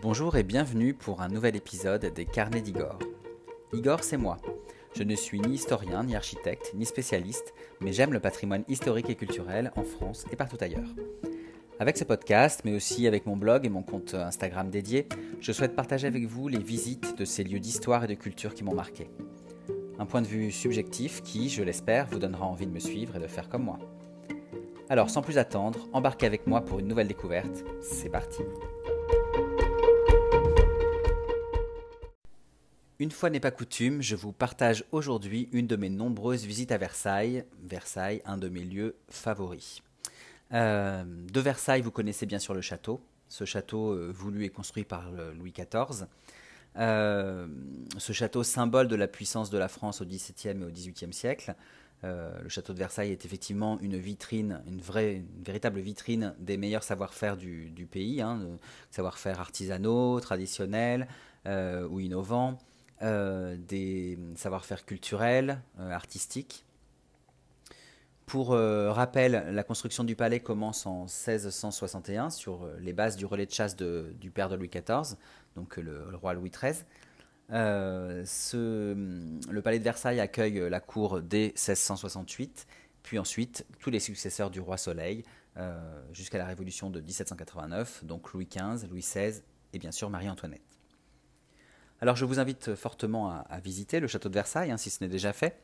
Bonjour et bienvenue pour un nouvel épisode des Carnets d'Igor. Igor, c'est moi. Je ne suis ni historien, ni architecte, ni spécialiste, mais j'aime le patrimoine historique et culturel en France et partout ailleurs. Avec ce podcast, mais aussi avec mon blog et mon compte Instagram dédié, je souhaite partager avec vous les visites de ces lieux d'histoire et de culture qui m'ont marqué. Un point de vue subjectif qui, je l'espère, vous donnera envie de me suivre et de faire comme moi. Alors, sans plus attendre, embarquez avec moi pour une nouvelle découverte. C'est parti. Une fois n'est pas coutume, je vous partage aujourd'hui une de mes nombreuses visites à Versailles. Versailles, un de mes lieux favoris. Euh, de Versailles, vous connaissez bien sûr le château. Ce château euh, voulu et construit par Louis XIV. Euh, ce château symbole de la puissance de la France au XVIIe et au XVIIIe siècle. le château de Versailles est effectivement une vitrine, une vraie, véritable vitrine des meilleurs savoir-faire du, pays, hein, savoir-faire artisanaux, traditionnels ou innovants, des savoir-faire culturels, artistiques. Pour euh, rappel, la construction du palais commence en 1661 sur euh, les bases du relais de chasse du père de Louis XIV, donc le, roi Louis XIII. Euh, le palais de Versailles accueille la cour dès 1668, puis ensuite tous les successeurs du roi Soleil jusqu'à la révolution de 1789, donc Louis XV, Louis XVI et bien sûr Marie-Antoinette. Alors je vous invite fortement à, visiter le château de Versailles, hein, si ce n'est déjà fait.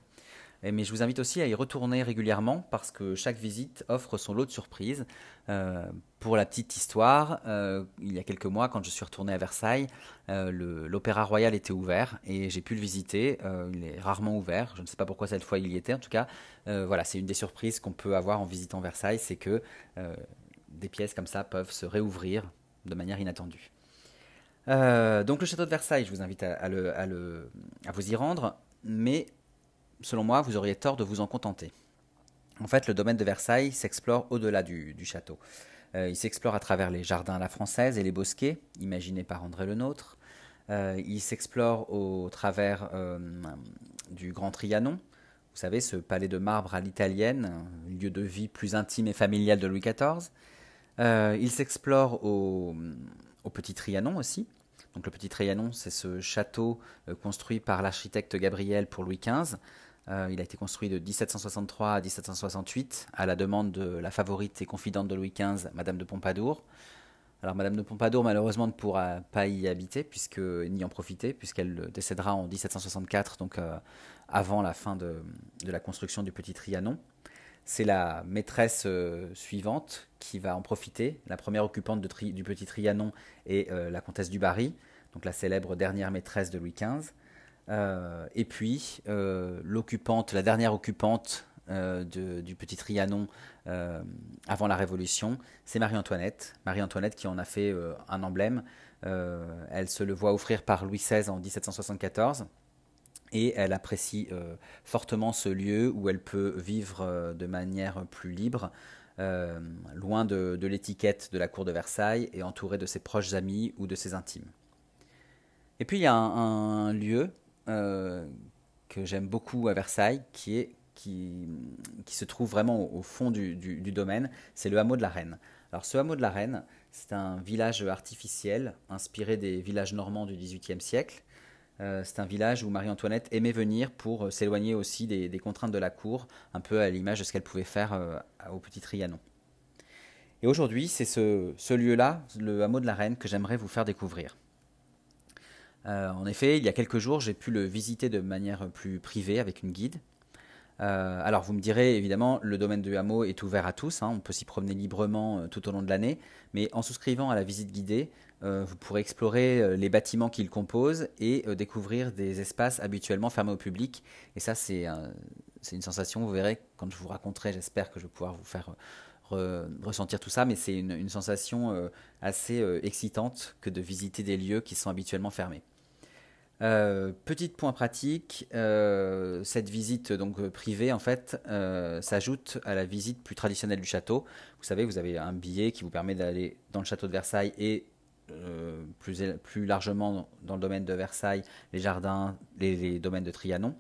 Mais je vous invite aussi à y retourner régulièrement parce que chaque visite offre son lot de surprises. Euh, pour la petite histoire, euh, il y a quelques mois, quand je suis retourné à Versailles, euh, l'Opéra Royal était ouvert et j'ai pu le visiter. il est rarement ouvert. Je ne sais pas pourquoi cette fois il y était. En tout cas, voilà, c'est une des surprises qu'on peut avoir en visitant Versailles, c'est que des pièces comme ça peuvent se réouvrir de manière inattendue. Donc le château de Versailles, je vous invite à, vous y rendre, mais selon moi, vous auriez tort de vous en contenter. En fait, le domaine de Versailles s'explore au-delà du, château. Euh, il s'explore à travers les jardins à la française et les bosquets, imaginés par André Le Nôtre. Euh, il s'explore au travers euh, du Grand Trianon, vous savez, ce palais de marbre à l'italienne, lieu de vie plus intime et familial de Louis XIV. il s'explore au, au, Petit Trianon aussi. Donc le Petit Trianon, c'est ce château construit par l'architecte Gabriel pour Louis XV, euh, il a été construit de 1763 à 1768 à la demande de la favorite et confidente de Louis XV, Madame de Pompadour. Alors Madame de Pompadour malheureusement ne pourra pas y habiter ni en profiter puisqu'elle décédera en 1764 donc euh, avant la fin de, la construction du Petit Trianon. C'est la maîtresse euh, suivante qui va en profiter. La première occupante du Petit Trianon est la comtesse du Barry, donc la célèbre dernière maîtresse de Louis XV. Euh, et puis, euh, la dernière occupante euh, du petit Trianon avant la Révolution, c'est Marie-Antoinette. Marie-Antoinette qui en a fait un emblème. elle se le voit offrir par Louis XVI en 1774 et elle apprécie fortement ce lieu où elle peut vivre de manière plus libre, loin de, l'étiquette de la cour de Versailles et entourée de ses proches amis ou de ses intimes. Et puis il y a un lieu euh, que j'aime beaucoup à Versailles, qui se trouve vraiment au, fond du, du, domaine, c'est le hameau de la Reine. Alors ce hameau de la Reine, c'est un village artificiel inspiré des villages normands du XVIIIe siècle. Euh, c'est un village où Marie-Antoinette aimait venir pour euh, s'éloigner aussi des, contraintes de la cour, un peu à l'image de ce qu'elle pouvait faire au Petit Trianon. Et aujourd'hui, c'est ce, lieu-là, le hameau de la Reine, que j'aimerais vous faire découvrir. Euh, en effet, il y a quelques jours, j'ai pu le visiter de manière plus privée avec une guide. Euh, alors vous me direz évidemment, le domaine du hameau est ouvert à tous, hein. on peut s'y promener librement euh, tout au long de l'année, mais en souscrivant à la visite guidée, vous pourrez explorer les bâtiments qu'il compose et découvrir des espaces habituellement fermés au public. Et ça, c'est une sensation, vous verrez, quand je vous raconterai, j'espère que je vais pouvoir vous faire ressentir tout ça, mais c'est une, sensation assez excitante que de visiter des lieux qui sont habituellement fermés. Euh, petit point pratique, euh, cette visite donc euh, privée en fait s'ajoute à la visite plus traditionnelle du château. Vous savez, vous avez un billet qui vous permet d'aller dans le château de Versailles et plus, plus largement dans le domaine de Versailles, les jardins, les, domaines de Trianon.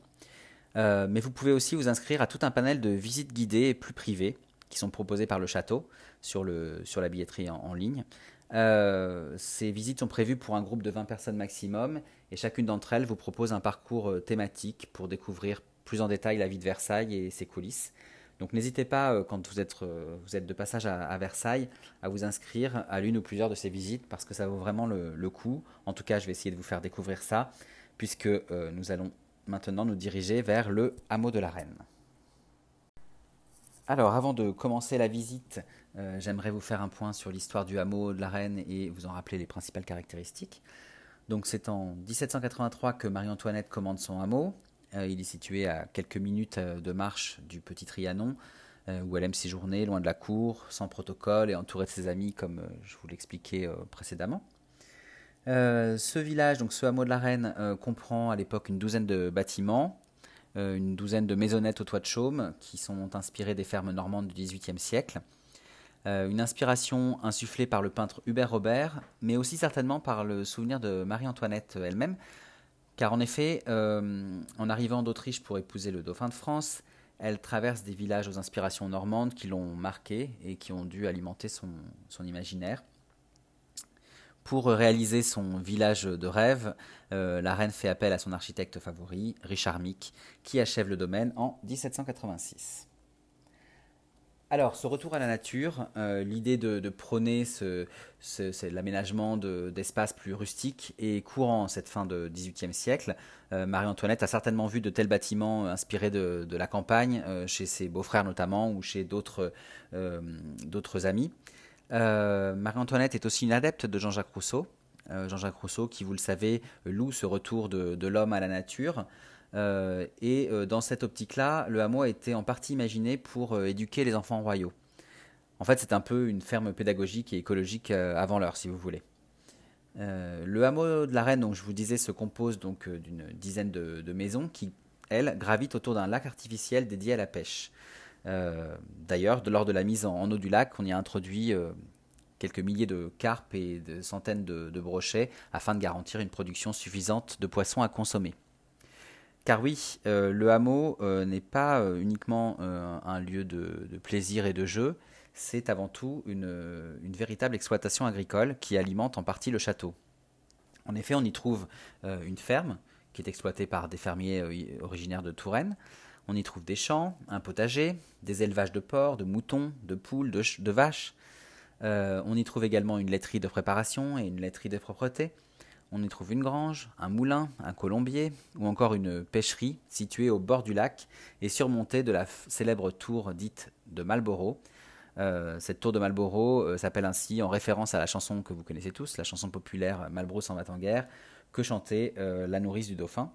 mais vous pouvez aussi vous inscrire à tout un panel de visites guidées plus privées qui sont proposées par le château sur, le, sur la billetterie en ligne. ces visites sont prévues pour un groupe de 20 personnes maximum et chacune d'entre elles vous propose un parcours thématique pour découvrir plus en détail la vie de Versailles et ses coulisses. Donc n'hésitez pas, quand vous êtes, vous êtes de passage à, Versailles, à vous inscrire à l'une ou plusieurs de ces visites parce que ça vaut vraiment le, coup. En tout cas, je vais essayer de vous faire découvrir ça puisque nous allons maintenant nous diriger vers le hameau de la Reine. Alors, avant de commencer la visite, euh, j'aimerais vous faire un point sur l'histoire du hameau de la Reine et vous en rappeler les principales caractéristiques. Donc, c'est en 1783 que Marie-Antoinette commande son hameau. Euh, il est situé à quelques minutes euh, de marche du Petit Trianon, où elle aime séjourner, loin de la cour, sans protocole et entourée de ses amis, comme je vous l'expliquais précédemment. ce village, donc ce hameau de la Reine, comprend à l'époque une douzaine de bâtiments, euh, une douzaine de maisonnettes au toit de chaume qui sont inspirées des fermes normandes du XVIIIe siècle. Euh, une inspiration insufflée par le peintre Hubert Robert, mais aussi certainement par le souvenir de Marie-Antoinette elle-même, car en effet, euh, en arrivant d'Autriche pour épouser le dauphin de France, elle traverse des villages aux inspirations normandes qui l'ont marquée et qui ont dû alimenter son imaginaire. Pour réaliser son village de rêve, euh, la reine fait appel à son architecte favori, Richard Mick, qui achève le domaine en 1786. Alors, ce retour à la nature, euh, l'idée de, prôner l'aménagement d'espaces plus rustiques est courant cette fin de XVIIIe siècle. Euh, Marie-Antoinette a certainement vu de tels bâtiments inspirés de, la campagne, chez ses beaux-frères notamment, ou chez d'autres amis. Euh, Marie-Antoinette est aussi une adepte de Jean-Jacques Rousseau. Euh, Jean-Jacques Rousseau, qui, vous le savez, loue ce retour de, l'homme à la nature. Euh, et dans cette optique-là, le hameau a été en partie imaginé pour éduquer les enfants royaux. En fait, c'est un peu une ferme pédagogique et écologique avant l'heure, si vous voulez. le hameau de la Reine, donc je vous disais, se compose donc d'une dizaine de, maisons qui, elles, gravitent autour d'un lac artificiel dédié à la pêche. Euh, d'ailleurs, lors de la mise en, eau du lac, on y a introduit euh, quelques milliers de carpes et de centaines de, brochets afin de garantir une production suffisante de poissons à consommer. Car oui, euh, le hameau n'est pas uniquement un lieu de, plaisir et de jeu, c'est avant tout une, véritable exploitation agricole qui alimente en partie le château. En effet, on y trouve une ferme qui est exploitée par des fermiers originaires de Touraine, on y trouve des champs, un potager, des élevages de porcs, de moutons, de poules, de, vaches. Euh, on y trouve également une laiterie de préparation et une laiterie de propreté. On y trouve une grange, un moulin, un colombier ou encore une pêcherie située au bord du lac et surmontée de la célèbre tour dite de Marlborough. Euh, cette tour de Marlborough euh, s'appelle ainsi en référence à la chanson que vous connaissez tous, la chanson populaire Marlborough s'en va en guerre, que chantait la nourrice du dauphin.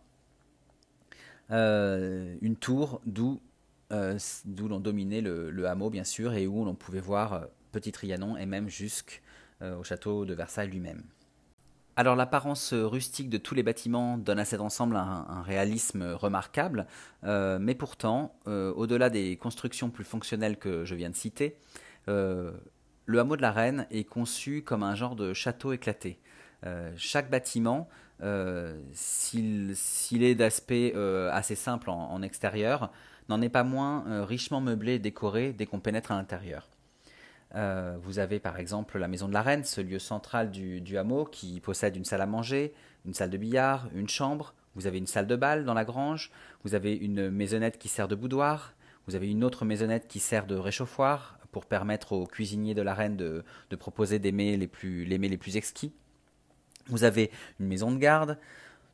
Euh, une tour d'où euh, d'où l'on dominait le, hameau, bien sûr, et où l'on pouvait voir euh, Petit Trianon et même jusqu'au château de Versailles lui-même. Alors l'apparence rustique de tous les bâtiments donne à cet ensemble un, réalisme remarquable, mais pourtant, au-delà des constructions plus fonctionnelles que je viens de citer, le hameau de la Reine est conçu comme un genre de château éclaté. chaque bâtiment euh, s'il est d'aspect euh, assez simple en, extérieur, n'en est pas moins euh, richement meublé et décoré dès qu'on pénètre à l'intérieur. Vous avez par exemple la maison de la reine, ce lieu central du, hameau qui possède une salle à manger, une salle de billard, une chambre. Vous avez une salle de bal dans la grange. Vous avez une maisonnette qui sert de boudoir. Vous avez une autre maisonnette qui sert de réchauffoir pour permettre aux cuisiniers de la reine de, proposer des mets les plus, les mets les plus exquis. Vous avez une maison de garde.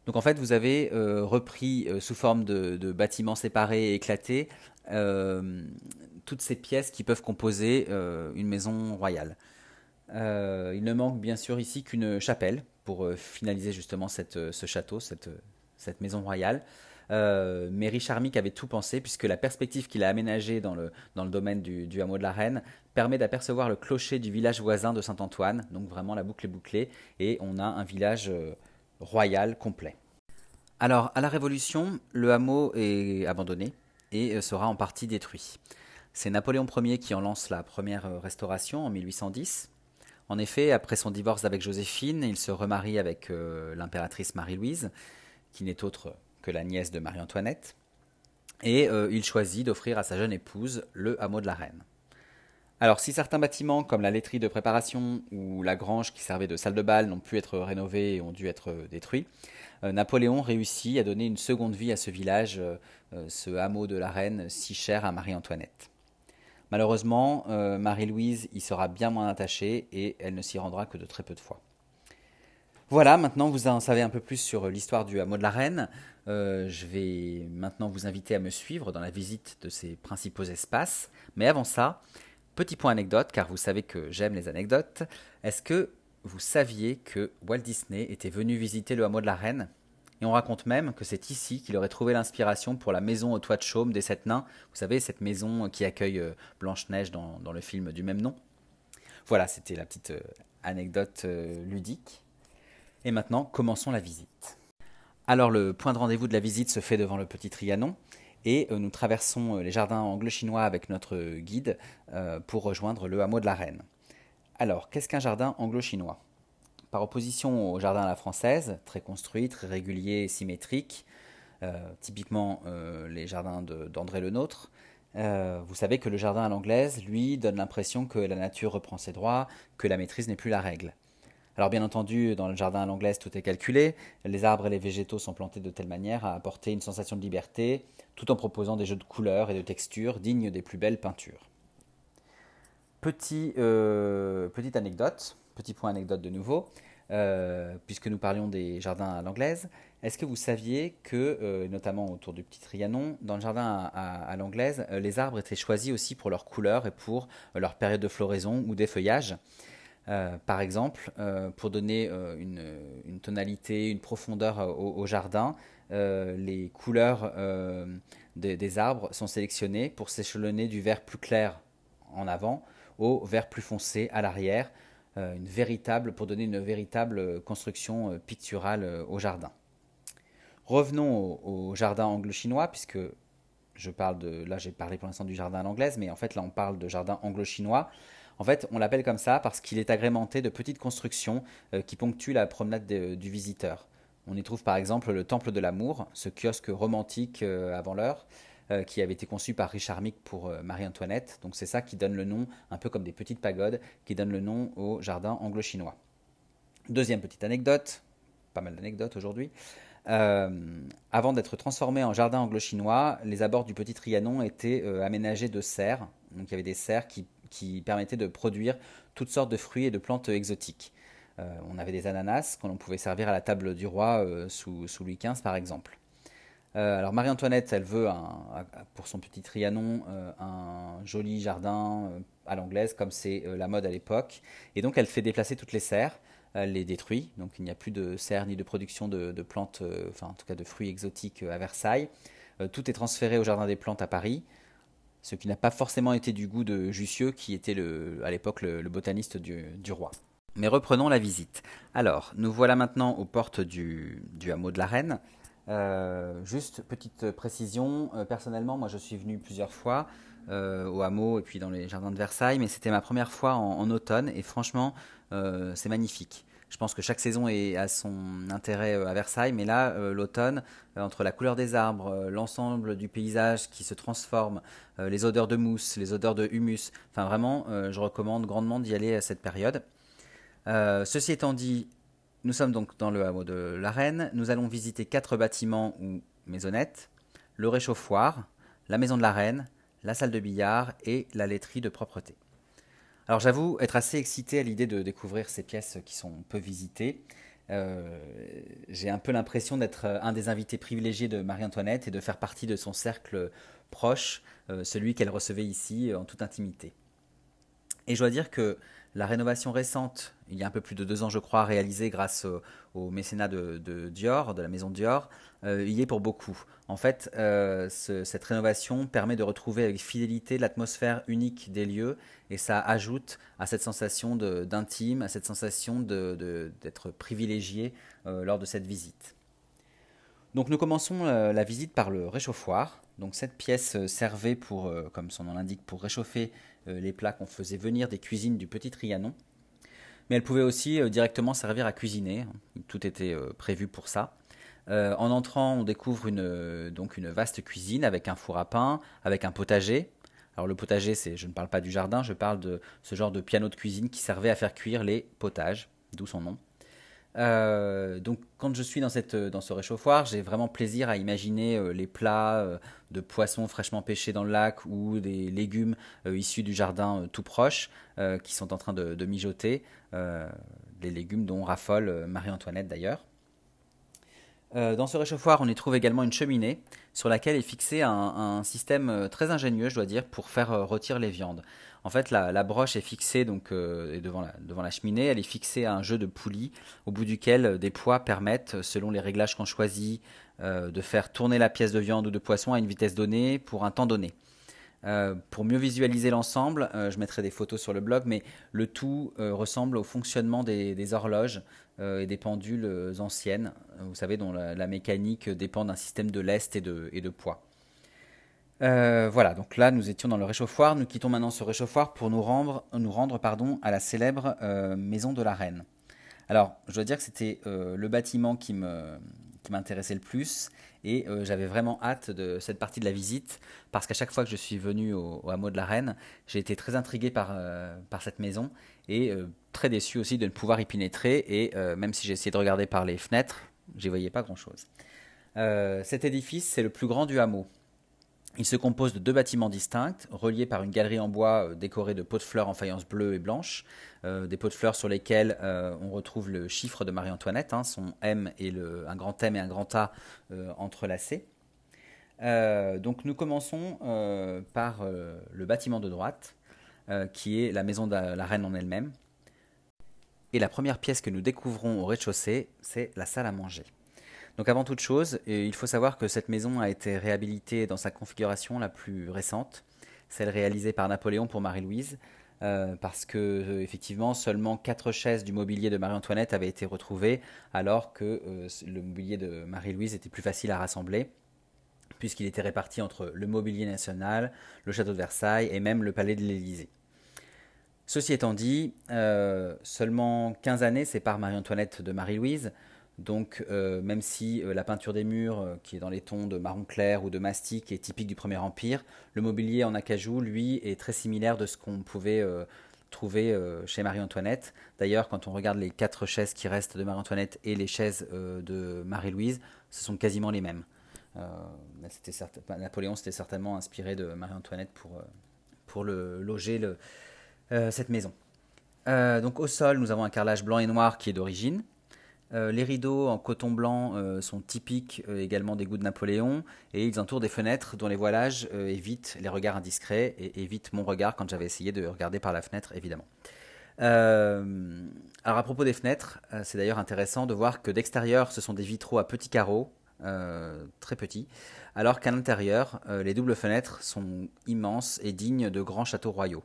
Donc en fait, vous avez euh, repris euh, sous forme de, bâtiments séparés et éclatés euh, toutes ces pièces qui peuvent composer une maison royale. il ne manque bien sûr ici qu'une chapelle pour finaliser justement ce château, cette, maison royale. mais Richard Mick avait tout pensé puisque la perspective qu'il a aménagée dans le, domaine du, hameau de la Reine permet d'apercevoir le clocher du village voisin de Saint-Antoine, donc vraiment la boucle est bouclée, et on a un village euh, royal complet. Alors, à la Révolution, le hameau est abandonné et euh, sera en partie détruit. C'est Napoléon Ier qui en lance la première euh, restauration en 1810. En effet, après son divorce avec Joséphine, il se remarie avec l'impératrice Marie-Louise, qui n'est autre que la nièce de Marie-Antoinette, et il choisit d'offrir à sa jeune épouse le hameau de la Reine. Alors si certains bâtiments comme la laiterie de préparation ou la grange qui servait de salle de bal n'ont pu être rénovés et ont dû être détruits, Napoléon réussit à donner une seconde vie à ce village, ce hameau de la reine si cher à Marie-Antoinette. Malheureusement, Marie-Louise y sera bien moins attachée et elle ne s'y rendra que de très peu de fois. Voilà, maintenant vous en savez un peu plus sur l'histoire du hameau de la Reine. Euh, je vais maintenant vous inviter à me suivre dans la visite de ces principaux espaces. Mais avant ça, petit point anecdote, car vous savez que j'aime les anecdotes. Est-ce que vous saviez que Walt Disney était venu visiter le hameau de la Reine? Et on raconte même que c'est ici qu'il aurait trouvé l'inspiration pour la maison au toit de chaume des sept nains. Vous savez, cette maison qui accueille euh, Blanche-Neige dans, le film du même nom. Voilà, c'était la petite euh, anecdote ludique. Et maintenant, commençons la visite. Alors le point de rendez-vous de la visite se fait devant le Petit Trianon et euh, nous traversons euh, les jardins anglo-chinois avec notre guide euh, pour rejoindre le hameau de la Reine. Alors, qu'est-ce qu'un jardin anglo-chinois? Par opposition au jardin à la française, très construit, très régulier symétrique, typiquement les jardins d'André Le Nôtre, vous savez que le jardin à l'anglaise, lui, donne l'impression que la nature reprend ses droits, que la maîtrise n'est plus la règle. Alors bien entendu, dans le jardin à l'anglaise, tout est calculé. Les arbres et les végétaux sont plantés de telle manière à apporter une sensation de liberté, tout en proposant des jeux de couleurs et de textures dignes des plus belles peintures. Petit, euh, petite anecdote, petit point anecdote de nouveau, euh, puisque nous parlions des jardins à l'anglaise. Est-ce que vous saviez que, euh, notamment autour du petit Trianon, dans le jardin à, l'anglaise, les arbres étaient choisis aussi pour leur couleur et pour leur période de floraison ou d'effeuillage euh, par exemple, euh, pour donner euh, une, tonalité, une profondeur au, jardin, les couleurs des arbres sont sélectionnées pour s'échelonner du vert plus clair en avant au vert plus foncé à l'arrière, une véritable, pour donner une véritable construction picturale au jardin. Revenons au, jardin anglo-chinois, puisque je parle de, là j'ai parlé pour l'instant du jardin à l'anglaise, mais en fait là on parle de jardin anglo-chinois. En fait, on l'appelle comme ça parce qu'il est agrémenté de petites constructions euh, qui ponctuent la promenade du visiteur. On y trouve par exemple le Temple de l'Amour, ce kiosque romantique euh, avant l'heure, euh, qui avait été conçu par Richard Mick pour Marie-Antoinette. Donc c'est ça qui donne le nom, un peu comme des petites pagodes, qui donne le nom au jardin anglo-chinois. Deuxième petite anecdote, pas mal d'anecdotes aujourd'hui. avant d'être transformé en jardin anglo-chinois, les abords du Petit Trianon étaient aménagés de serres. Donc il y avait des serres qui permettait de produire toutes sortes de fruits et de plantes exotiques. Euh, on avait des ananas qu'on pouvait servir à la table du roi euh, sous, Louis XV par exemple. Euh, alors Marie-Antoinette, elle veut pour son petit Trianon un joli jardin à l'anglaise comme c'est la mode à l'époque. Et donc elle fait déplacer toutes les serres, elle les détruit. Donc il n'y a plus de serres ni de production de, plantes, enfin en tout cas de fruits exotiques à Versailles. tout est transféré au Jardin des Plantes à Paris ce qui n'a pas forcément été du goût de Jussieu, qui était à l'époque le, botaniste du, roi. Mais reprenons la visite. Alors, nous voilà maintenant aux portes du, hameau de la Reine. Euh, juste petite précision, euh, personnellement, moi je suis venu plusieurs fois euh, au hameau et puis dans les jardins de Versailles, mais c'était ma première fois en automne et franchement, c'est magnifique. Je pense que chaque saison a son intérêt à Versailles, mais là, l'automne, entre la couleur des arbres, l'ensemble du paysage qui se transforme, les odeurs de mousse, les odeurs de humus, enfin vraiment, je recommande grandement d'y aller à cette période. ceci étant dit, nous sommes donc dans le hameau de la Reine. Nous allons visiter quatre bâtiments ou maisonnettes le réchauffoir, la maison de la Reine, la salle de billard et la laiterie de propreté. Alors j'avoue être assez excité à l'idée de découvrir ces pièces qui sont peu visitées. Euh, j'ai un peu l'impression d'être un des invités privilégiés de Marie-Antoinette et de faire partie de son cercle proche, euh, celui qu'elle recevait ici en toute intimité. Et je dois dire que la rénovation récente, il y a un peu plus de deux ans je crois, réalisée grâce au, mécénat de, Dior, de la maison Dior, euh, y est pour beaucoup. En fait, euh, cette rénovation permet de retrouver avec fidélité l'atmosphère unique des lieux et ça ajoute à cette sensation d'intime, à cette sensation d'être privilégié euh, lors de cette visite. Donc nous commençons la visite par le réchauffoir. Donc cette pièce servait pour, comme son nom l'indique, pour réchauffer les plats qu'on faisait venir des cuisines du Petit Trianon. Mais elle pouvait aussi directement servir à cuisiner. Tout était prévu pour ça. Euh, en entrant, on découvre une, donc une vaste cuisine avec un four à pain, avec un potager, Alors le potager, c'est, je ne parle pas du jardin, je parle de ce genre de piano de cuisine qui servait à faire cuire les potages, d'où son nom. Euh, donc quand je suis dans, cette, dans ce réchauffoir, j'ai vraiment plaisir à imaginer euh, les plats euh, de poissons fraîchement pêchés dans le lac ou des légumes issus du jardin tout proche qui sont en train de, de mijoter, des légumes dont raffole Marie-Antoinette d'ailleurs. dans ce réchauffoir, on y trouve également une cheminée sur laquelle est fixé un, un système très ingénieux, je dois dire, pour faire rôtir les viandes. En fait, la, broche est fixée donc euh, devant, la, cheminée, elle est fixée à un jeu de poulies au bout duquel euh, des poids permettent, selon les réglages qu'on choisit, euh, de faire tourner la pièce de viande ou de poisson à une vitesse donnée pour un temps donné. pour mieux visualiser l'ensemble, je mettrai des photos sur le blog, mais le tout ressemble au fonctionnement des, horloges et des pendules anciennes, vous savez, dont la, mécanique dépend d'un système de lest et de poids. Euh, voilà, donc là nous étions dans le réchauffoir. Nous quittons maintenant ce réchauffoir pour nous rendre, nous rendre pardon, à la célèbre euh, maison de la reine. Alors, je dois dire que c'était euh, le bâtiment qui m'intéressait le plus et j'avais vraiment hâte de cette partie de la visite parce qu'à chaque fois que je suis venu au, hameau de la reine, j'ai été très intrigué par, par cette maison et très déçu aussi de ne pouvoir y pénétrer et même si j'ai essayé de regarder par les fenêtres, j'y voyais pas grand-chose. cet édifice, c'est le plus grand du hameau. Il se compose de deux bâtiments distincts, reliés par une galerie en bois euh, décorée de pots de fleurs en faïence bleue et blanche, euh, des pots de fleurs sur lesquels euh, on retrouve le chiffre de Marie-Antoinette, hein, son M et un grand M et un grand A entrelacés. donc nous commençons par le bâtiment de droite, qui est la maison de la reine en elle-même. Et la première pièce que nous découvrons au rez-de-chaussée, c'est la salle à manger. Donc avant toute chose, il faut savoir que cette maison a été réhabilitée dans sa configuration la plus récente, celle réalisée par Napoléon pour Marie-Louise, euh, parce que euh, effectivement seulement quatre chaises du mobilier de Marie-Antoinette avaient été retrouvées, alors que euh, le mobilier de Marie-Louise était plus facile à rassembler, puisqu'il était réparti entre le mobilier national, le château de Versailles et même le palais de l'Élysée. Ceci étant dit, seulement 15 années séparent Marie-Antoinette de Marie-Louise, donc, euh, même si euh, la peinture des murs, euh, qui est dans les tons de marron clair ou de mastic, est typique du Premier Empire, le mobilier en acajou, lui, est très similaire de ce qu'on pouvait trouver chez Marie-Antoinette. D'ailleurs, quand on regarde les quatre chaises qui restent de Marie-Antoinette et les chaises de Marie-Louise, ce sont quasiment les mêmes. Napoléon s'était certainement inspiré de Marie-Antoinette pour, pour loger cette maison. donc au sol, nous avons un carrelage blanc et noir qui est d'origine. Euh, les rideaux en coton blanc euh, sont typiques euh, également des goûts de Napoléon et ils entourent des fenêtres dont les voilages évitent les regards indiscrets et évitent mon regard quand j'avais essayé de regarder par la fenêtre évidemment. alors à propos des fenêtres, c'est d'ailleurs intéressant de voir que d'extérieur ce sont des vitraux à petits carreaux, très petits, alors qu'à l'intérieur les doubles fenêtres sont immenses et dignes de grands châteaux royaux.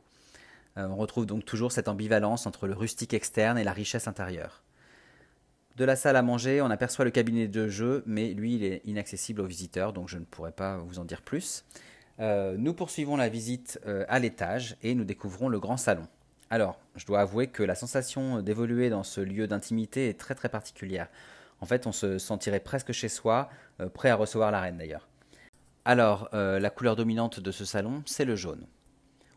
on retrouve donc toujours cette ambivalence entre le rustique externe et la richesse intérieure. De la salle à manger, on aperçoit le cabinet de jeu, mais lui, il est inaccessible aux visiteurs, donc je ne pourrais pas vous en dire plus. Euh, nous poursuivons la visite euh, à l'étage et nous découvrons le grand salon. Alors, je dois avouer que la sensation d'évoluer dans ce lieu d'intimité est très très particulière. En fait, on se sentirait presque chez soi, euh, prêt à recevoir la reine d'ailleurs. Alors, la couleur dominante de ce salon, c'est le jaune.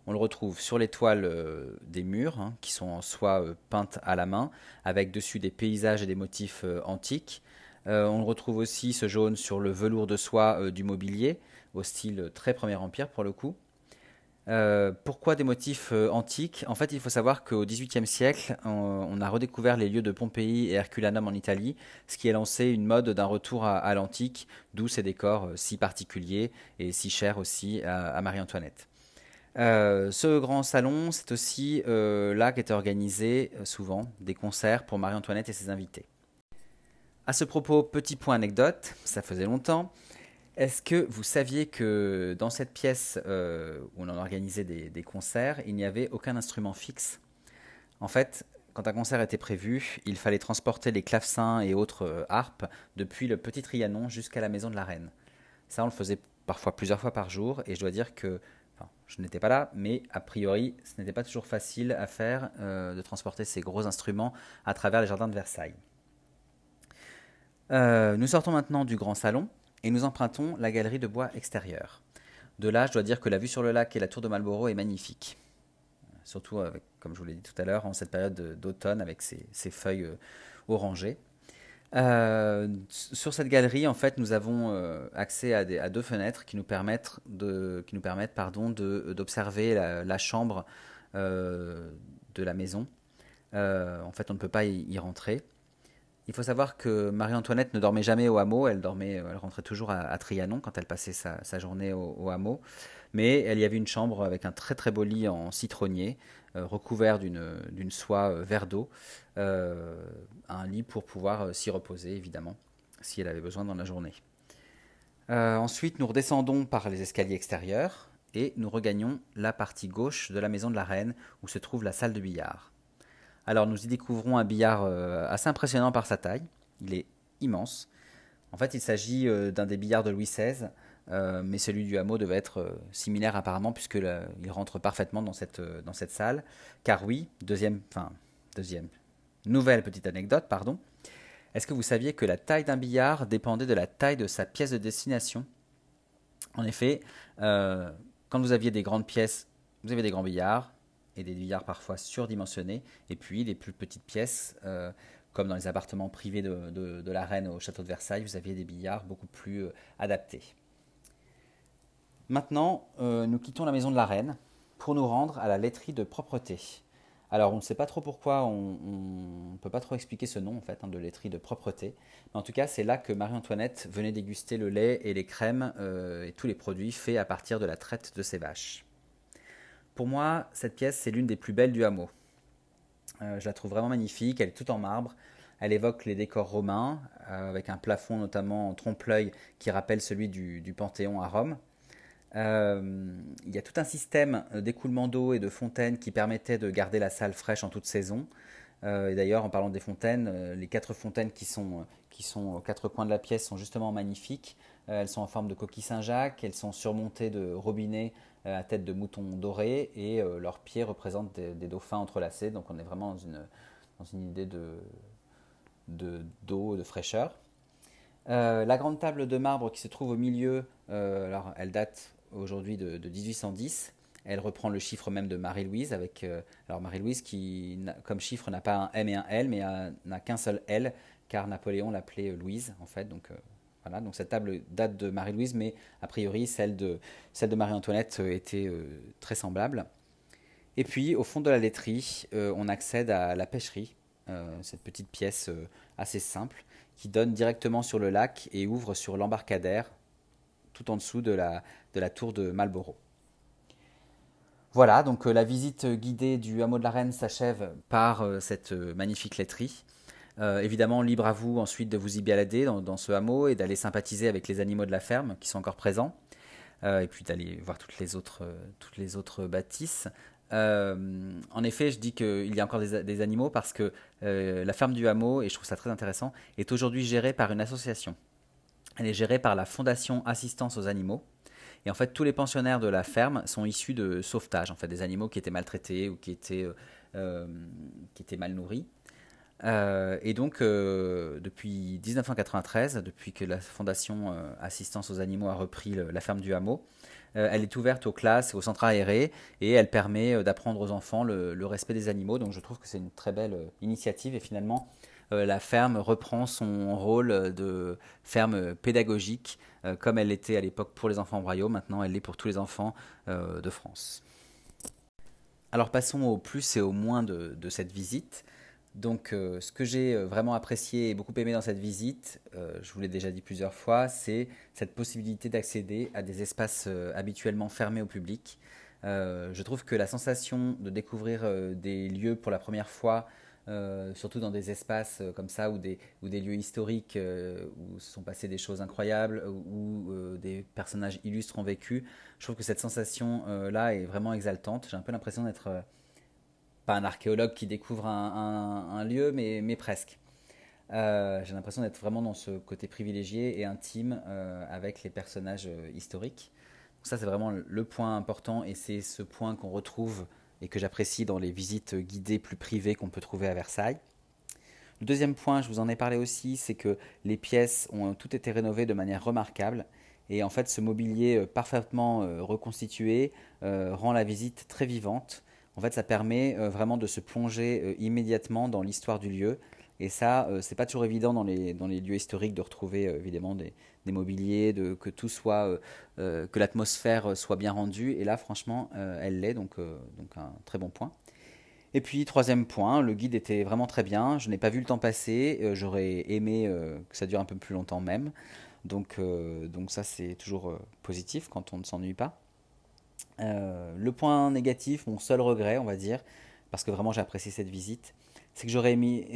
On le retrouve sur les toiles euh, des murs, hein, qui sont en soie euh, peinte à la main, avec dessus des paysages et des motifs euh, antiques. on le retrouve aussi, ce jaune, sur le velours de soie du mobilier, au style très Premier Empire pour le coup. pourquoi des motifs antiques? En fait, il faut savoir qu'au XVIIIe siècle, on, a redécouvert les lieux de Pompéi et Herculanum en Italie, ce qui a lancé une mode d'un retour à, l'antique, d'où ces décors si particuliers et si chers aussi à Marie-Antoinette. Euh, ce grand salon, c'est aussi euh, là qu'étaient organisés euh, souvent des concerts pour Marie-Antoinette et ses invités. À ce propos, petit point anecdote, ça faisait longtemps. Est-ce que vous saviez que dans cette pièce où on organisait des, des, concerts, il n'y avait aucun instrument fixe? En fait, quand un concert était prévu, il fallait transporter les clavecins et autres harpes depuis le petit Trianon jusqu'à la maison de la reine. Ça, on le faisait parfois plusieurs fois par jour, et je dois dire que je n'étais pas là, mais a priori, ce n'était pas toujours facile à faire euh, de transporter ces gros instruments à travers les jardins de Versailles. Euh, nous sortons maintenant du grand salon et nous empruntons la galerie de bois extérieure. De là, je dois dire que la vue sur le lac et la tour de Marlborough est magnifique. Surtout, comme je vous l'ai dit tout à l'heure, en cette période d'automne avec ses, feuilles orangées. Sur cette galerie, en fait, nous avons accès à, deux fenêtres qui nous permettent de, qui nous permettent, pardon, d'observer la, chambre de la maison. en fait, on ne peut pas y rentrer. Il faut savoir que Marie-Antoinette ne dormait jamais au hameau, elle dormait, elle rentrait toujours à, Trianon quand elle passait sa, journée au, hameau. Mais elle y avait une chambre avec un très très beau lit en citronnier, euh, recouvert d'une soie euh, vert d'eau, euh, un lit pour pouvoir s'y reposer évidemment, si elle avait besoin dans la journée. ensuite, nous redescendons par les escaliers extérieurs et nous regagnons la partie gauche de la maison de la reine où se trouve la salle de billard. Alors nous y découvrons un billard assez impressionnant par sa taille. Il est immense. En fait, il s'agit d'un des billards de Louis XVI, euh, mais celui du hameau devait être similaire apparemment puisqu'il rentre parfaitement dans cette, dans cette salle. Car oui, deuxième, enfin deuxième, nouvelle petite anecdote, pardon. Est-ce que vous saviez que la taille d'un billard dépendait de la taille de sa pièce de destination? En effet, quand vous aviez des grandes pièces, vous avez des grands billards et des billards parfois surdimensionnés, et puis les plus petites pièces, euh, comme dans les appartements privés de, la reine au château de Versailles, vous aviez des billards beaucoup plus euh, adaptés. Maintenant, euh, nous quittons la maison de la reine pour nous rendre à la laiterie de propreté. Alors, on ne sait pas trop pourquoi, on ne peut pas trop expliquer ce nom en fait, hein, de laiterie de propreté. Mais en tout cas, c'est là que Marie-Antoinette venait déguster le lait et les crèmes et tous les produits faits à partir de la traite de ses vaches. Pour moi, cette pièce, c'est l'une des plus belles du hameau. Euh, je la trouve vraiment magnifique, elle est toute en marbre. Elle évoque les décors romains, euh, avec un plafond notamment en trompe-l'œil qui rappelle celui du, Panthéon à Rome. Euh, il y a tout un système d'écoulement d'eau et de fontaines qui permettait de garder la salle fraîche en toute saison. et d'ailleurs, en parlant des fontaines, les quatre fontaines qui sont, qui sont aux quatre coins de la pièce sont justement magnifiques. elles sont en forme de coquille Saint-Jacques, elles sont surmontées de robinets euh, à tête de mouton doré et euh, leurs pieds représentent des, dauphins entrelacés. Donc on est vraiment dans une, dans une idée de, d'eau, de, fraîcheur. Euh, la grande table de marbre qui se trouve au milieu, alors elle date aujourd'hui de, 1810. Elle reprend le chiffre même de Marie-Louise, avec alors Marie-Louise qui, comme chiffre, n'a pas un M et un L, mais n'a qu'un seul L, car Napoléon l'appelait Louise, en fait. Donc voilà, donc cette table date de Marie-Louise, mais a priori celle de, celle de Marie-Antoinette euh, était euh, très semblable. Et puis au fond de la laiterie, euh, on accède à la pêcherie, cette petite pièce assez simple qui donne directement sur le lac et ouvre sur l'embarcadère tout en dessous de la, tour de Marlborough. Voilà, donc la visite guidée du hameau de la Reine s'achève par cette magnifique laiterie. Euh, évidemment, libre à vous ensuite de vous y balader dans, ce hameau et d'aller sympathiser avec les animaux de la ferme qui sont encore présents. Euh, et puis d'aller voir toutes les autres, euh, toutes les autres bâtisses. en effet, je dis qu'il y a encore des, animaux parce que la ferme du hameau, et je trouve ça très intéressant, est aujourd'hui gérée par une association. Elle est gérée par la Fondation Assistance aux animaux. Et en fait, tous les pensionnaires de la ferme sont issus de sauvetage, en fait, des animaux qui étaient maltraités ou qui étaient, qui étaient mal nourris. Euh, et donc, euh, depuis 1993, depuis que la Fondation euh, Assistance aux animaux a repris la ferme du hameau, elle est ouverte aux classes, aux centres aérés, et elle permet d'apprendre aux enfants le, respect des animaux. Donc, je trouve que c'est une très belle initiative. Et finalement, la ferme reprend son rôle de ferme pédagogique, comme elle l'était à l'époque pour les enfants royaux. Maintenant, elle l'est pour tous les enfants de France. Alors, passons au plus et au moins de cette visite. Donc, euh, ce que j'ai euh, vraiment apprécié et beaucoup aimé dans cette visite, euh, je vous l'ai déjà dit plusieurs fois, c'est cette possibilité d'accéder à des espaces habituellement fermés au public. je trouve que la sensation de découvrir des lieux pour la première fois, surtout dans des espaces comme ça ou des, lieux historiques où se sont passées des choses incroyables, où, des personnages illustres ont vécu, je trouve que cette sensation-là est vraiment exaltante. J'ai un peu l'impression d'être pas un archéologue qui découvre un, lieu, mais, presque. Euh, j'ai l'impression d'être vraiment dans ce côté privilégié et intime euh, avec les personnages euh, historiques. ça, c'est vraiment le point important et c'est ce point qu'on retrouve et que j'apprécie dans les visites guidées plus privées qu'on peut trouver à Versailles. Le deuxième point, je vous en ai parlé aussi, c'est que les pièces ont toutes été rénovées de manière remarquable Et en fait, ce mobilier parfaitement reconstitué rend la visite très vivante. En fait, ça permet vraiment de se plonger immédiatement dans l'histoire du lieu et ça, euh, c'est pas toujours évident dans les, lieux historiques de retrouver euh, évidemment des, mobiliers, de, que tout soit, euh, que l'atmosphère soit bien rendue. Et là, franchement, elle l'est, donc, un très bon point. Et puis, troisième point, le guide était vraiment très bien. Je n'ai pas vu le temps passer. J'aurais aimé que ça dure un peu plus longtemps même. Donc ça, c'est toujours positif quand on ne s'ennuie pas. le point négatif, mon seul regret, on va dire, parce que vraiment j'ai apprécié cette visite, c'est que j'aurais aimé,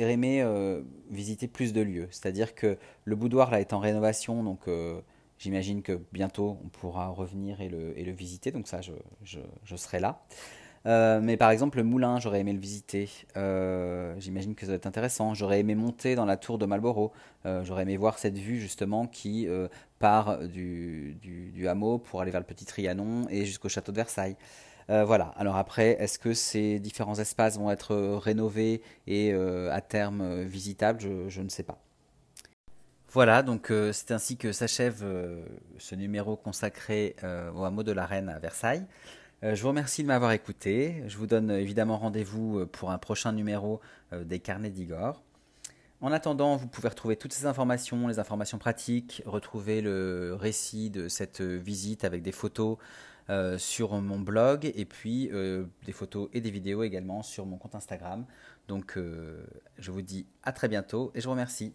euh, visiter plus de lieux. C'est-à-dire que le boudoir là est en rénovation, donc euh, j'imagine que bientôt on pourra revenir et le, visiter, donc ça je, serai là. Euh, mais par exemple le moulin, j'aurais aimé le visiter. j'imagine que ça va être intéressant. J'aurais aimé monter dans la tour de Marlborough. j'aurais aimé voir cette vue justement qui part du, du, hameau pour aller vers le petit Trianon et jusqu'au château de Versailles. Euh, voilà. Alors après, est-ce que ces différents espaces vont être euh, rénovés et euh, à terme visitables? Je, ne sais pas. Voilà, donc c'est ainsi que s'achève ce numéro consacré au hameau de la Reine à Versailles. je vous remercie de m'avoir écouté. Je vous donne évidemment rendez-vous pour un prochain numéro des carnets d'Igor. En attendant, vous pouvez retrouver toutes ces informations, les informations pratiques, retrouver le récit de cette visite avec des photos, euh, sur mon blog et puis euh, des photos et des vidéos également sur mon compte Instagram. Donc euh, je vous dis à très bientôt et je vous remercie.